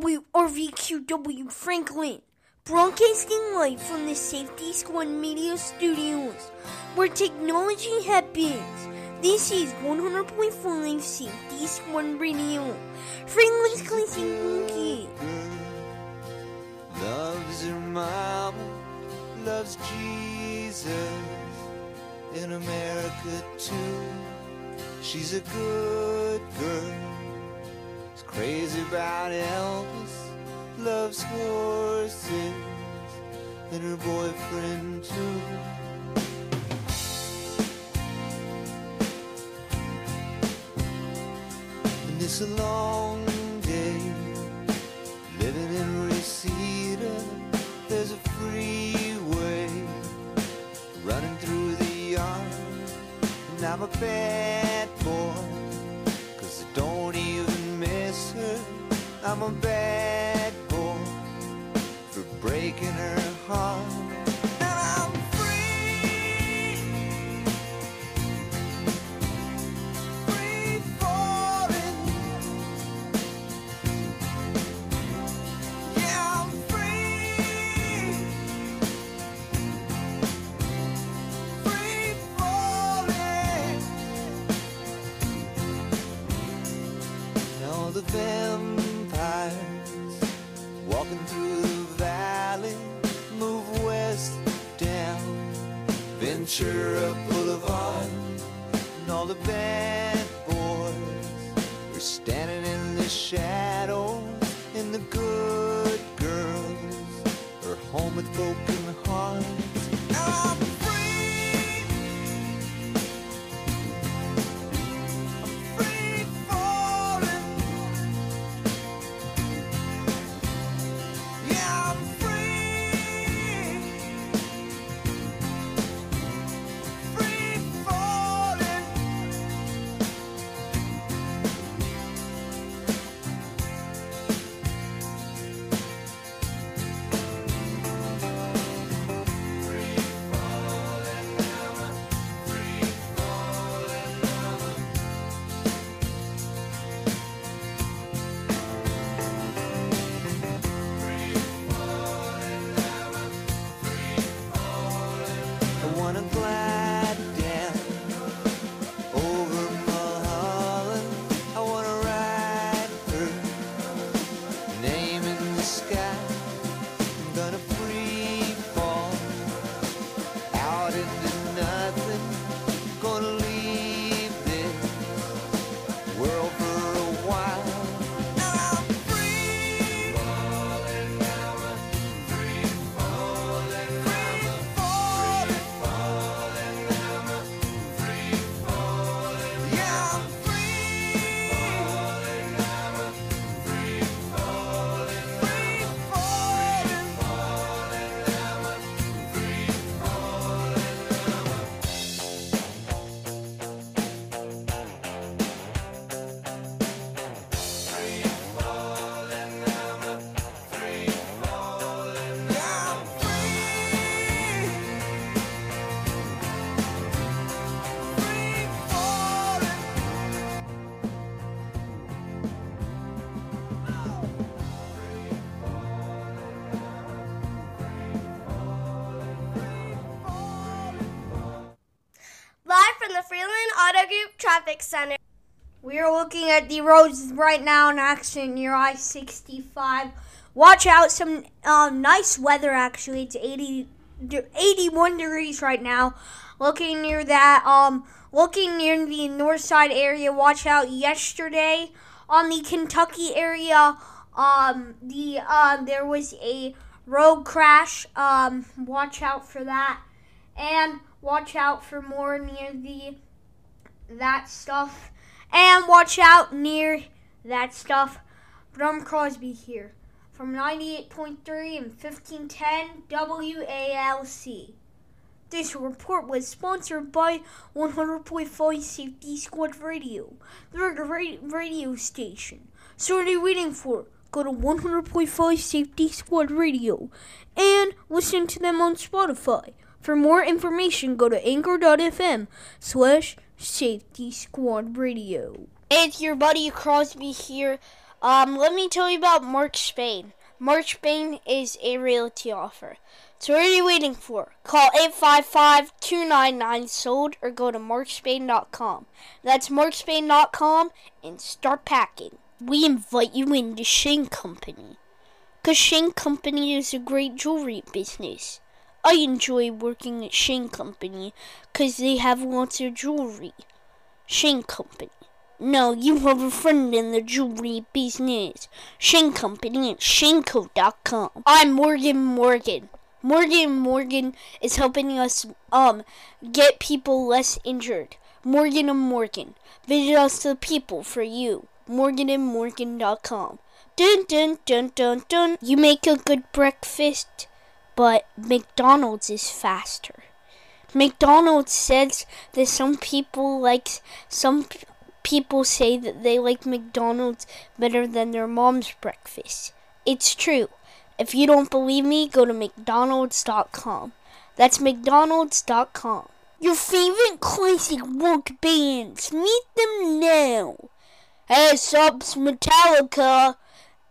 WRVQW Franklin, broadcasting live from the Safety Squad Media Studios, where technology happens. This is 100.5 Safety Squad Radio. Franklin's Classic Kid. Loves her mom, loves Jesus in America too. She's a good girl. Crazy about Elvis, loves horses and her boyfriend too. And it's a long day living in Reseda. There's a freeway running through the yard, and I'm a bad I'm a bad boy for breaking her heart. And I'm free, free falling. Yeah, I'm free, free falling. The vampires Ventura Boulevard, and all the bad boys are standing in the shadows, and the good girls are home with broken hearts. Traffic Center. We are looking at the roads right now in action near I 65. Watch out, some um, nice weather actually. It's 80, 81 degrees right now. Looking near that, um, looking near the north side area. Watch out yesterday on the Kentucky area. Um, the um, there was a road crash. Um, watch out for that, and watch out for more near the that stuff. And watch out near that stuff. Brum Crosby here from 98.3 and 1510 WALC. This report was sponsored by 100.5 Safety Squad Radio, They're the radio station. So what are you waiting for? Go to 100.5 Safety Squad Radio and listen to them on Spotify. For more information, go to anchor.fm slash Safety Squad Radio. It's your buddy Crosby here. Um, let me tell you about Mark Spain. Mark Spain is a realty offer. So what are you waiting for? Call 855-299-SOLD or go to markspain.com. That's markspain.com and start packing. We invite you into Shane Company. Cause Shane Company is a great jewelry business. I enjoy working at Shane Company cause they have lots of jewelry. Shane Company. No, you have a friend in the jewelry business. Shane Company at ShaneCo.com. I'm Morgan Morgan. Morgan Morgan is helping us um get people less injured. Morgan and Morgan. Visit us to the people for you. MorganandMorgan.com. Dun dun dun dun dun. You make a good breakfast, but McDonald's is faster. McDonald's says that some people like some p- people say that they like McDonald's better than their mom's breakfast. It's true. If you don't believe me, go to McDonald's.com. That's McDonald's.com. Your favorite classic rock bands. Meet them now. Hey, subs Metallica.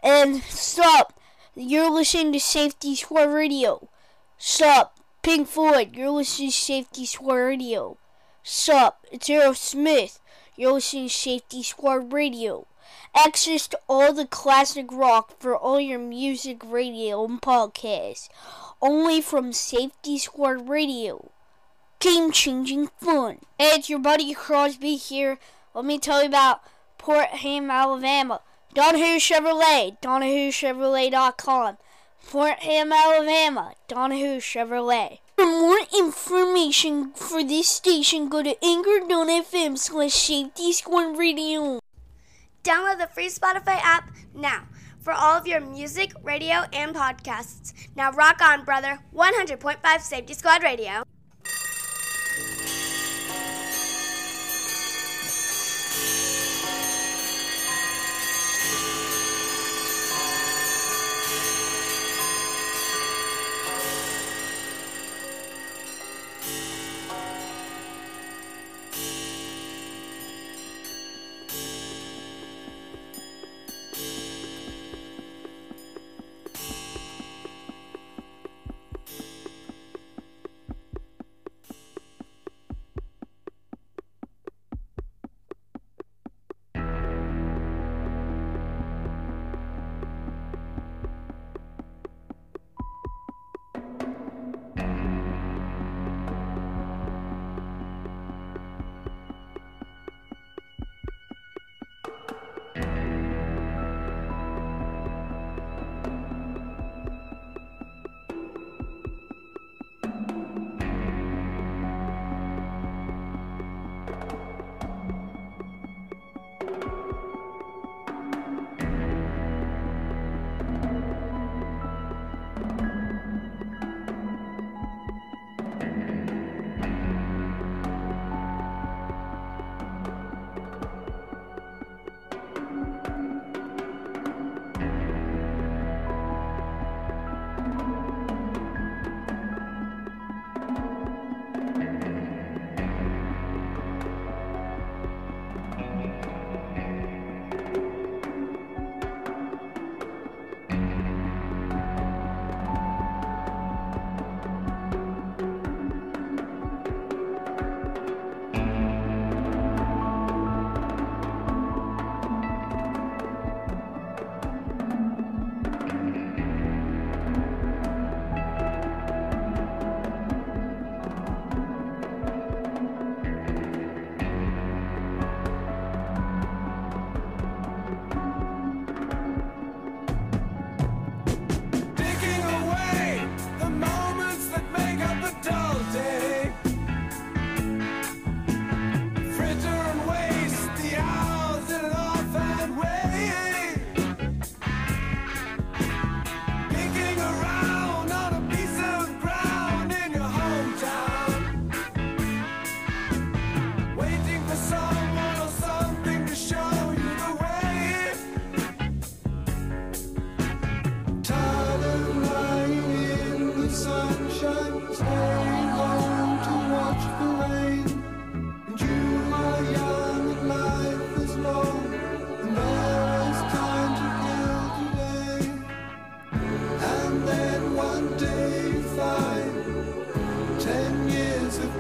And stop. You're listening to Safety Squad Radio. Sup, Pink Floyd. You're listening to Safety Squad Radio. Sup, it's Aerosmith. You're listening to Safety Squad Radio. Access to all the classic rock for all your music, radio, and podcasts. Only from Safety Squad Radio. Game changing fun. Hey, it's your buddy Crosby here. Let me tell you about Port Ham, Alabama. Donohoo Chevrolet, DonohooChevrolet.com. Fort Ham, Alabama, Donohoo Chevrolet. For more information for this station, go to anchor.fm slash safety squad radio. Download the free Spotify app now for all of your music, radio, and podcasts. Now rock on, brother. 100.5 Safety Squad Radio.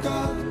God.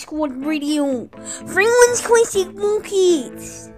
Squad Radio, Franklin's Classic Markets.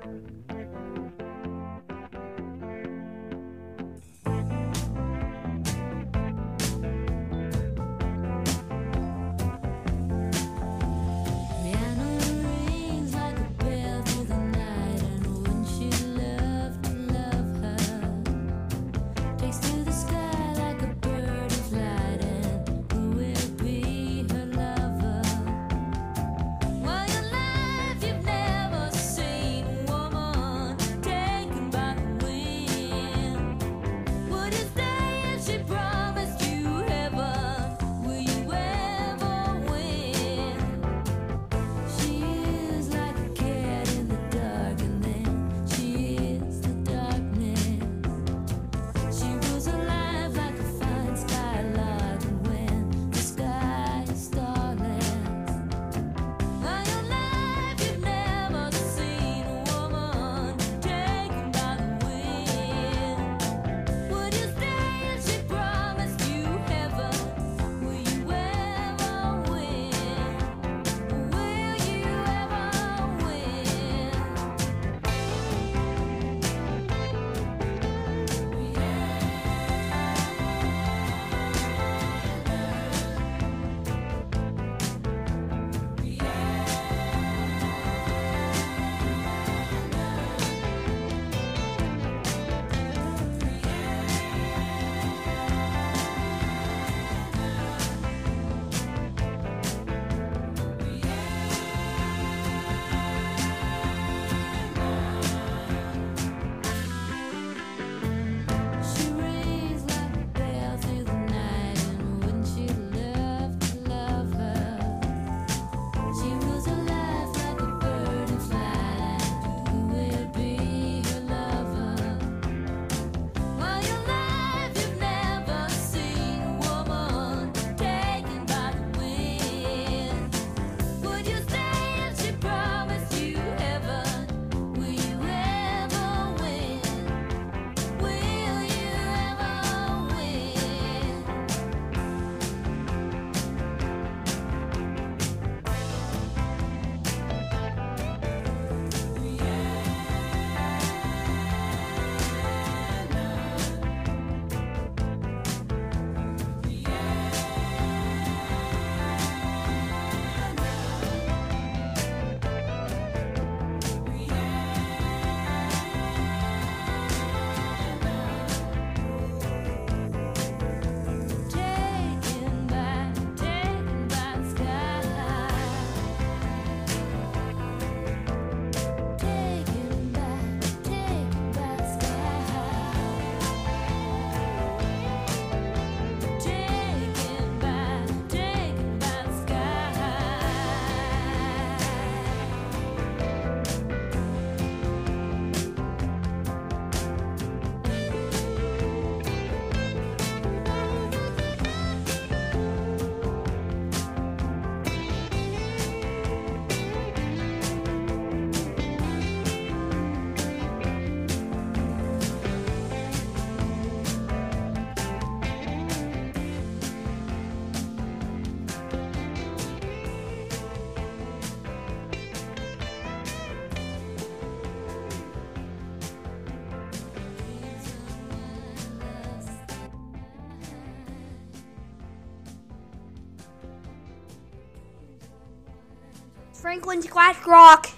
Franklin's Clash Rock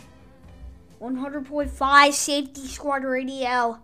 100.5 Safety Squad Radio.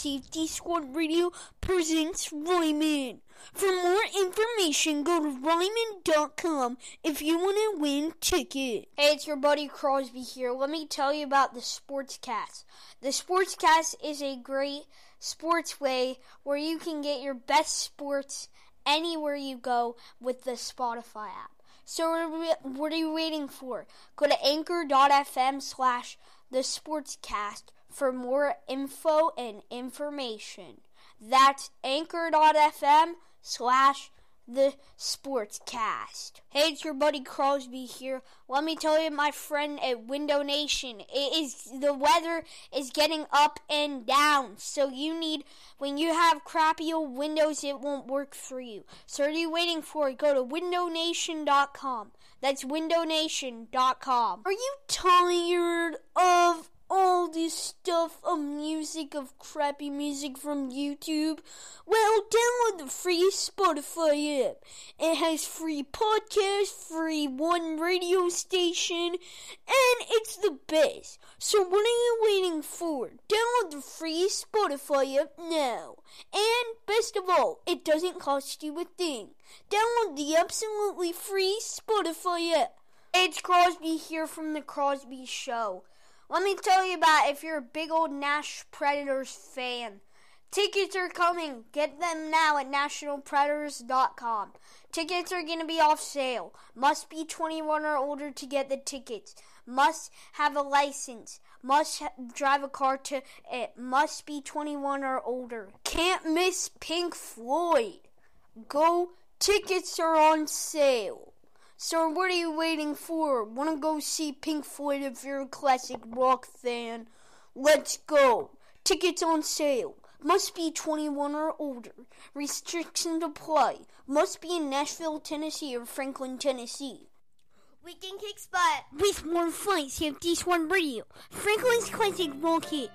Safety Squad Radio presents Ryman. For more information, go to Ryman.com if you want to win tickets. Hey, it's your buddy Crosby here. Let me tell you about the Sportscast. The Sportscast is a great sports way where you can get your best sports anywhere you go with the Spotify app. So what are you waiting for? Go to anchor.fm slash the sportscast for more info and information. That's anchor.fm slash the sportscast. Hey, it's your buddy Crosby here. Let me tell you, my friend at Window Nation, it is the weather is getting up and down. So you need when you have crappy old windows, it won't work for you. So what are you waiting for? Go to windownation.com. That's windownation.com. Are you tired of all this stuff of music, of crappy music from YouTube? Well, download the free Spotify app. It has free podcasts, free one radio station, and it's the best. So what are you waiting for? Download the free Spotify app now. And best of all, it doesn't cost you a thing. Download the absolutely free Spotify app. It's Crosby here from the Crosby Show. Let me tell you about if you're a big old Nash Predators fan. Tickets are coming. Get them now at nationalpredators.com. Tickets are going to be off sale. Must be 21 or older to get the tickets. Must have a license. Must ha- drive a car to it. Must be 21 or older. Can't miss Pink Floyd. Go. Tickets are on sale. So what are you waiting for? Want to go see Pink Floyd if you're a classic rock fan? Let's go. Tickets on sale. Must be 21 or older. Restrictions apply. Must be in Nashville, Tennessee or Franklin, Tennessee. We can kick butt. With more fights, you have this one radio. Franklin's classic rock hit.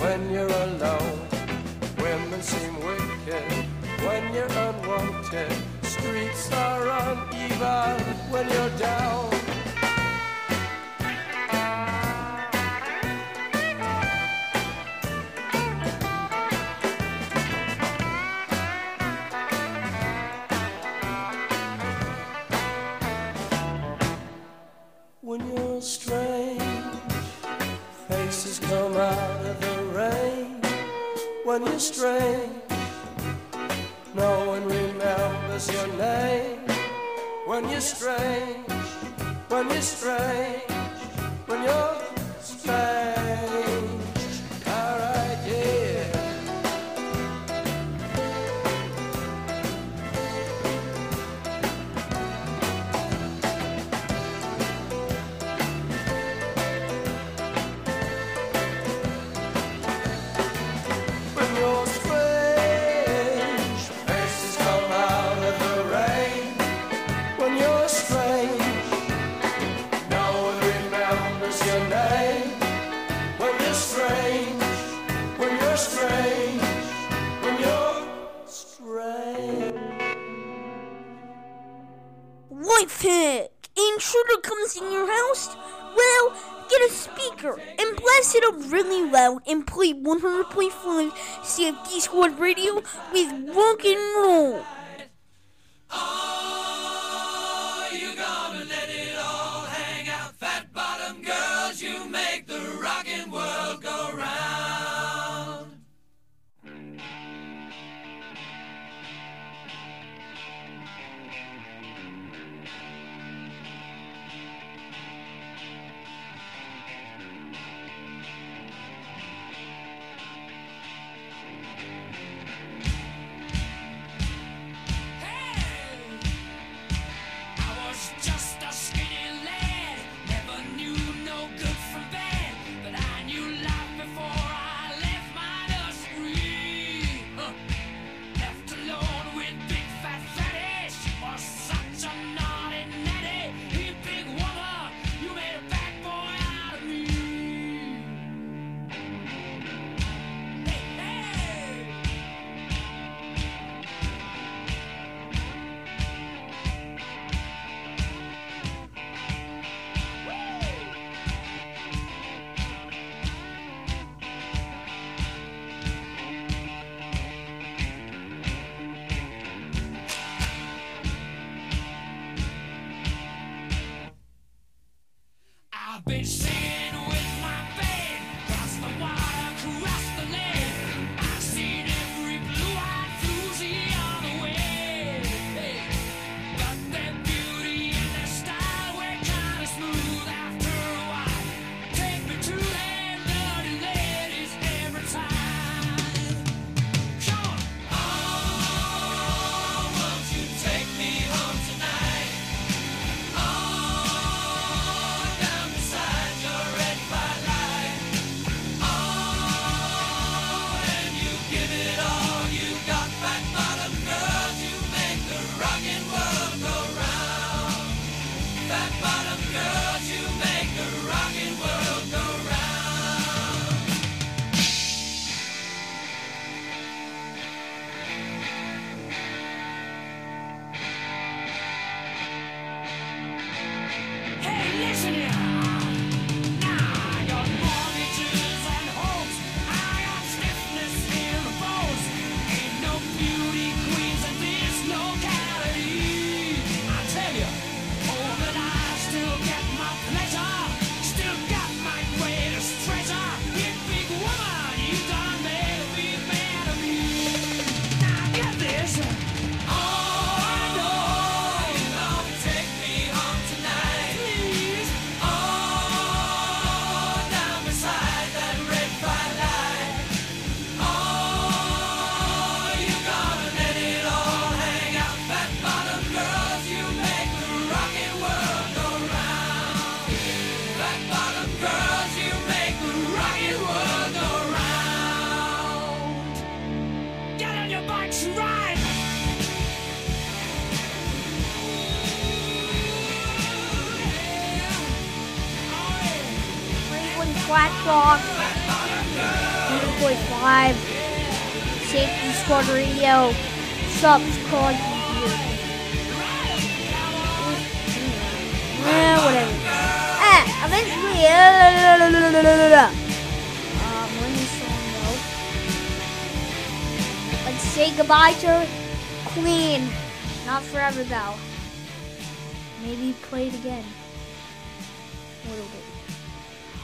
when you're alone. Women seem wicked when you're unwanted. Streets are uneven when you're down. And and it up really loud and play 100.5 Safety Squad Radio with rock and roll. been seeing. Radio, subscribe here. Yeah, whatever. Ah, eventually, um, let me song Let's say goodbye to Queen. Not forever though. Maybe play it again.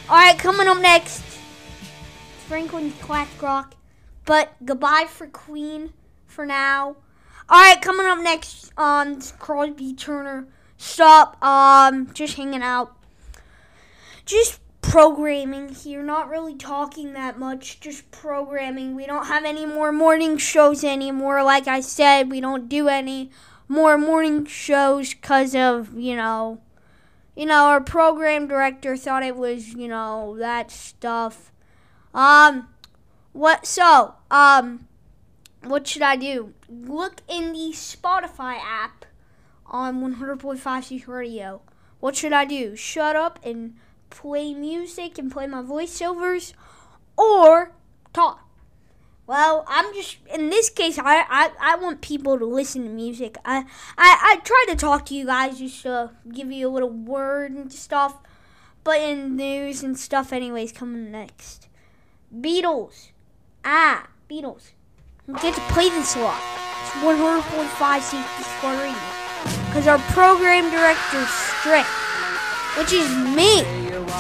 Alright, coming up next. Franklin Classic Rock. But goodbye for Queen for now. Alright, coming up next on Crosby Turner. Stop. Um, just hanging out. Just programming here, not really talking that much, just programming. We don't have any more morning shows anymore. Like I said, we don't do any more morning shows because of, you know, you know, our program director thought it was, you know, that stuff. Um, what, so, um, what should I do? Look in the Spotify app on 100.5 C Radio. What should I do? Shut up and play music and play my voiceovers or talk? Well, I'm just in this case. I, I, I want people to listen to music. I, I I try to talk to you guys just to give you a little word and stuff. But in news and stuff, anyways, coming next. Beatles. Ah, Beatles. We get to play this a lot. It's 100.5 safety squad radio. Because our program director's strict. Which is me.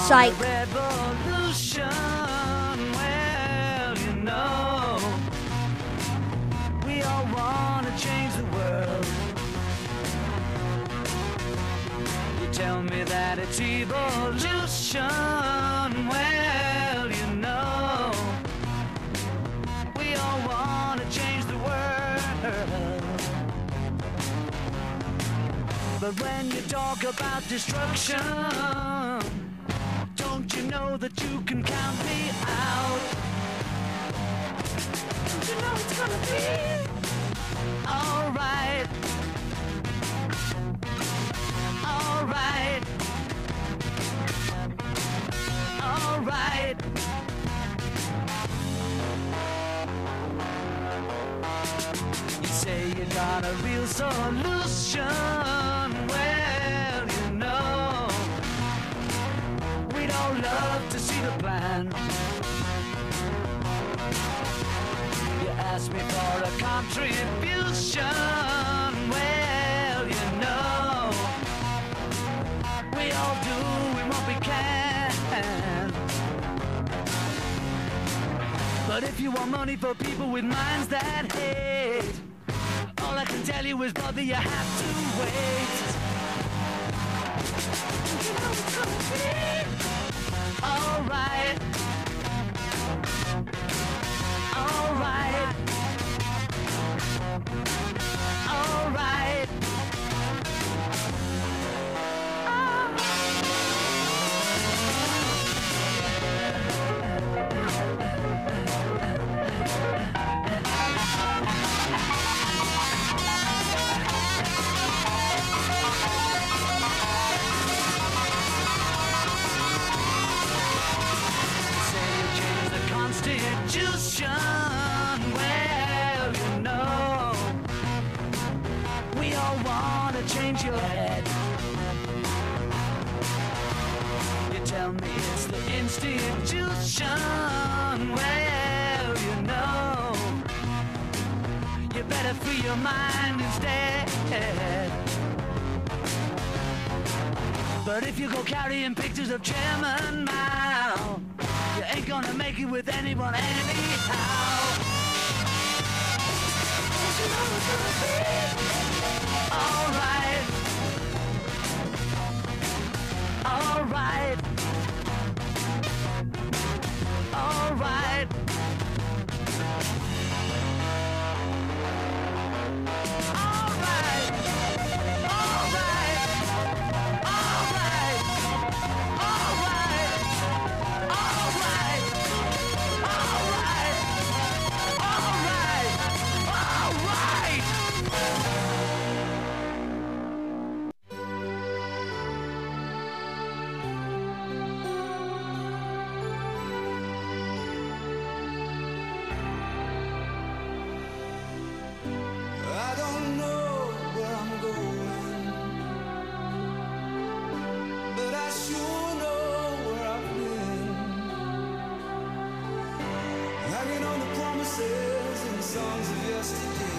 Psych. Tell me that it's evolution, well, But when you talk about destruction, don't you know that you can count me out? Don't you know it's gonna be alright? Alright. Alright. Got a real solution. Well, you know, we don't love to see the plan. You asked me for a contribution. Well, you know, we all do what we can. But if you want money for people with minds that hate, the deli was brother, you have to wait. Alright. Alright. Your mind instead. But if you go carrying pictures of Chairman Mao, you ain't gonna make it with anyone anyhow. Hanging on the promises and the songs of yesterday.